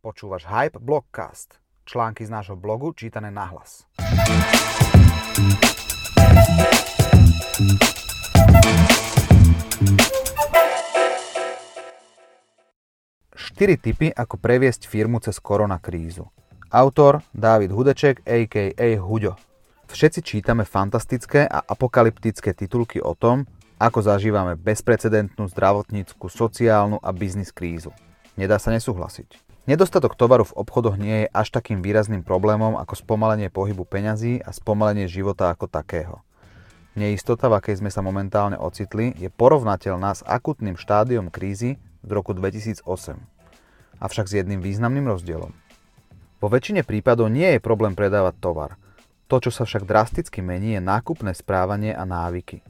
Počúvaš Hype Blogcast. Články z nášho blogu čítané nahlas. Štyri typy, ako previesť firmu cez koronakrízu. Autor Dávid Hudeček, a.k.a. Huďo. Všetci čítame fantastické a apokalyptické titulky o tom, ako zažívame bezprecedentnú zdravotníckú, sociálnu a biznis krízu. Nedá sa nesúhlasiť. Nedostatok tovaru v obchodoch nie je až takým výrazným problémom ako spomalenie pohybu peňazí a spomalenie života ako takého. Neistota, v akej sme sa momentálne ocitli, je porovnateľná s akutným štádiom krízy z roku 2008. Avšak s jedným významným rozdielom. Vo väčšine prípadov nie je problém predávať tovar. To, čo sa však drasticky mení, je nákupné správanie a návyky.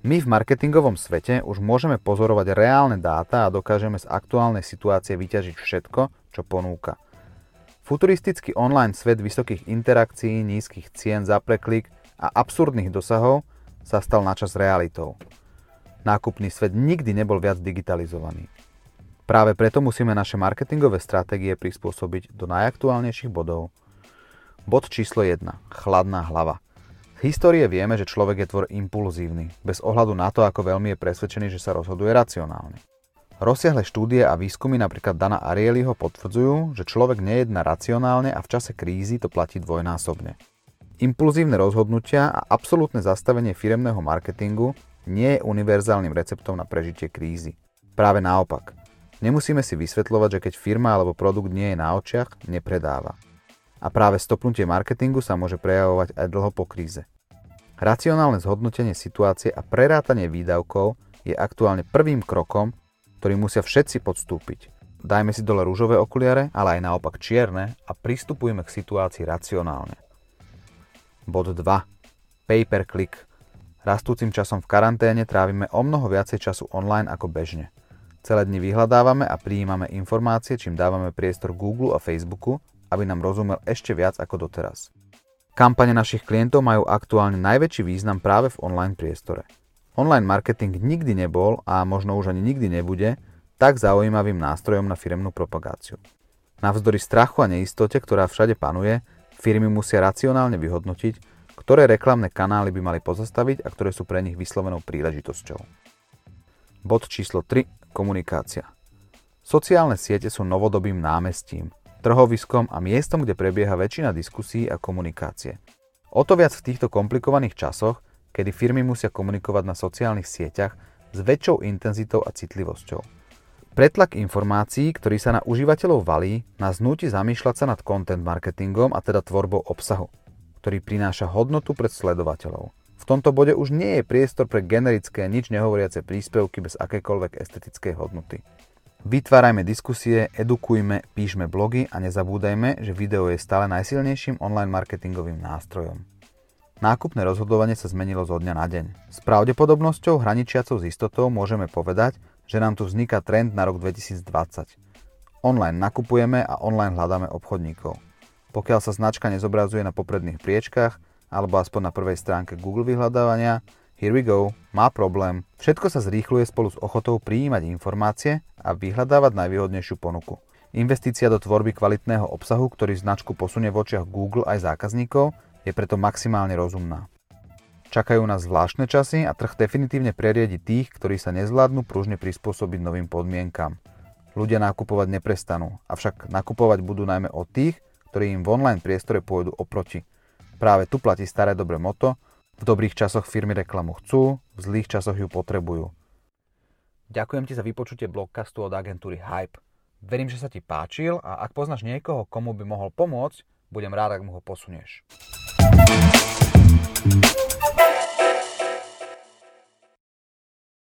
My v marketingovom svete už môžeme pozorovať reálne dáta a dokážeme z aktuálnej situácie vyťažiť všetko, čo ponúka. Futuristický online svet vysokých interakcií, nízkych cien za preklik a absurdných dosahov sa stal načas realitou. Nákupný svet nikdy nebol viac digitalizovaný. Práve preto musíme naše marketingové stratégie prispôsobiť do najaktuálnejších bodov. Bod číslo 1. Chladná hlava. Histórie vieme, že človek je tvor impulzívny, bez ohľadu na to, ako veľmi je presvedčený, že sa rozhoduje racionálne. Rozsiahle štúdie a výskumy napríklad Dana Arielyho potvrdzujú, že človek nejedná racionálne a v čase krízy to platí dvojnásobne. Impulzívne rozhodnutia a absolútne zastavenie firemného marketingu nie je univerzálnym receptom na prežitie krízy. Práve naopak. Nemusíme si vysvetľovať, že keď firma alebo produkt nie je na očiach, nepredáva a práve stopnutie marketingu sa môže prejavovať aj dlho po kríze. Racionálne zhodnotenie situácie a prerátanie výdavkov je aktuálne prvým krokom, ktorý musia všetci podstúpiť. Dajme si dole rúžové okuliare, ale aj naopak čierne a pristupujeme k situácii racionálne. Bod 2. Pay per click. Rastúcim časom v karanténe trávime o mnoho viacej času online ako bežne. Celé dni vyhľadávame a prijímame informácie, čím dávame priestor Google a Facebooku, aby nám rozumel ešte viac ako doteraz. Kampane našich klientov majú aktuálne najväčší význam práve v online priestore. Online marketing nikdy nebol a možno už ani nikdy nebude tak zaujímavým nástrojom na firemnú propagáciu. Navzdory strachu a neistote, ktorá všade panuje, firmy musia racionálne vyhodnotiť, ktoré reklamné kanály by mali pozastaviť a ktoré sú pre nich vyslovenou príležitosťou. Bod číslo 3. Komunikácia. Sociálne siete sú novodobým námestím, trhoviskom a miestom, kde prebieha väčšina diskusí a komunikácie. O to viac v týchto komplikovaných časoch, kedy firmy musia komunikovať na sociálnych sieťach s väčšou intenzitou a citlivosťou. Pretlak informácií, ktorý sa na užívateľov valí, nás nutí zamýšľať sa nad content marketingom a teda tvorbou obsahu, ktorý prináša hodnotu pred sledovateľov. V tomto bode už nie je priestor pre generické, nič nehovoriace príspevky bez akékoľvek estetickej hodnoty. Vytvárajme diskusie, edukujme, píšme blogy a nezabúdajme, že video je stále najsilnejším online marketingovým nástrojom. Nákupné rozhodovanie sa zmenilo zo dňa na deň. S pravdepodobnosťou hraničiacou s istotou môžeme povedať, že nám tu vzniká trend na rok 2020. Online nakupujeme a online hľadáme obchodníkov. Pokiaľ sa značka nezobrazuje na popredných priečkách alebo aspoň na prvej stránke Google vyhľadávania, Here we go, má problém. Všetko sa zrýchluje spolu s ochotou prijímať informácie a vyhľadávať najvýhodnejšiu ponuku. Investícia do tvorby kvalitného obsahu, ktorý značku posunie v očiach Google aj zákazníkov, je preto maximálne rozumná. Čakajú nás zvláštne časy a trh definitívne preriedi tých, ktorí sa nezvládnu pružne prispôsobiť novým podmienkam. Ľudia nakupovať neprestanú, avšak nakupovať budú najmä od tých, ktorí im v online priestore pôjdu oproti. Práve tu platí staré dobré moto, v dobrých časoch firmy reklamu chcú, v zlých časoch ju potrebujú. Ďakujem ti za vypočutie blogcastu od agentúry Hype. Verím, že sa ti páčil a ak poznáš niekoho, komu by mohol pomôcť, budem rád, ak mu ho posunieš.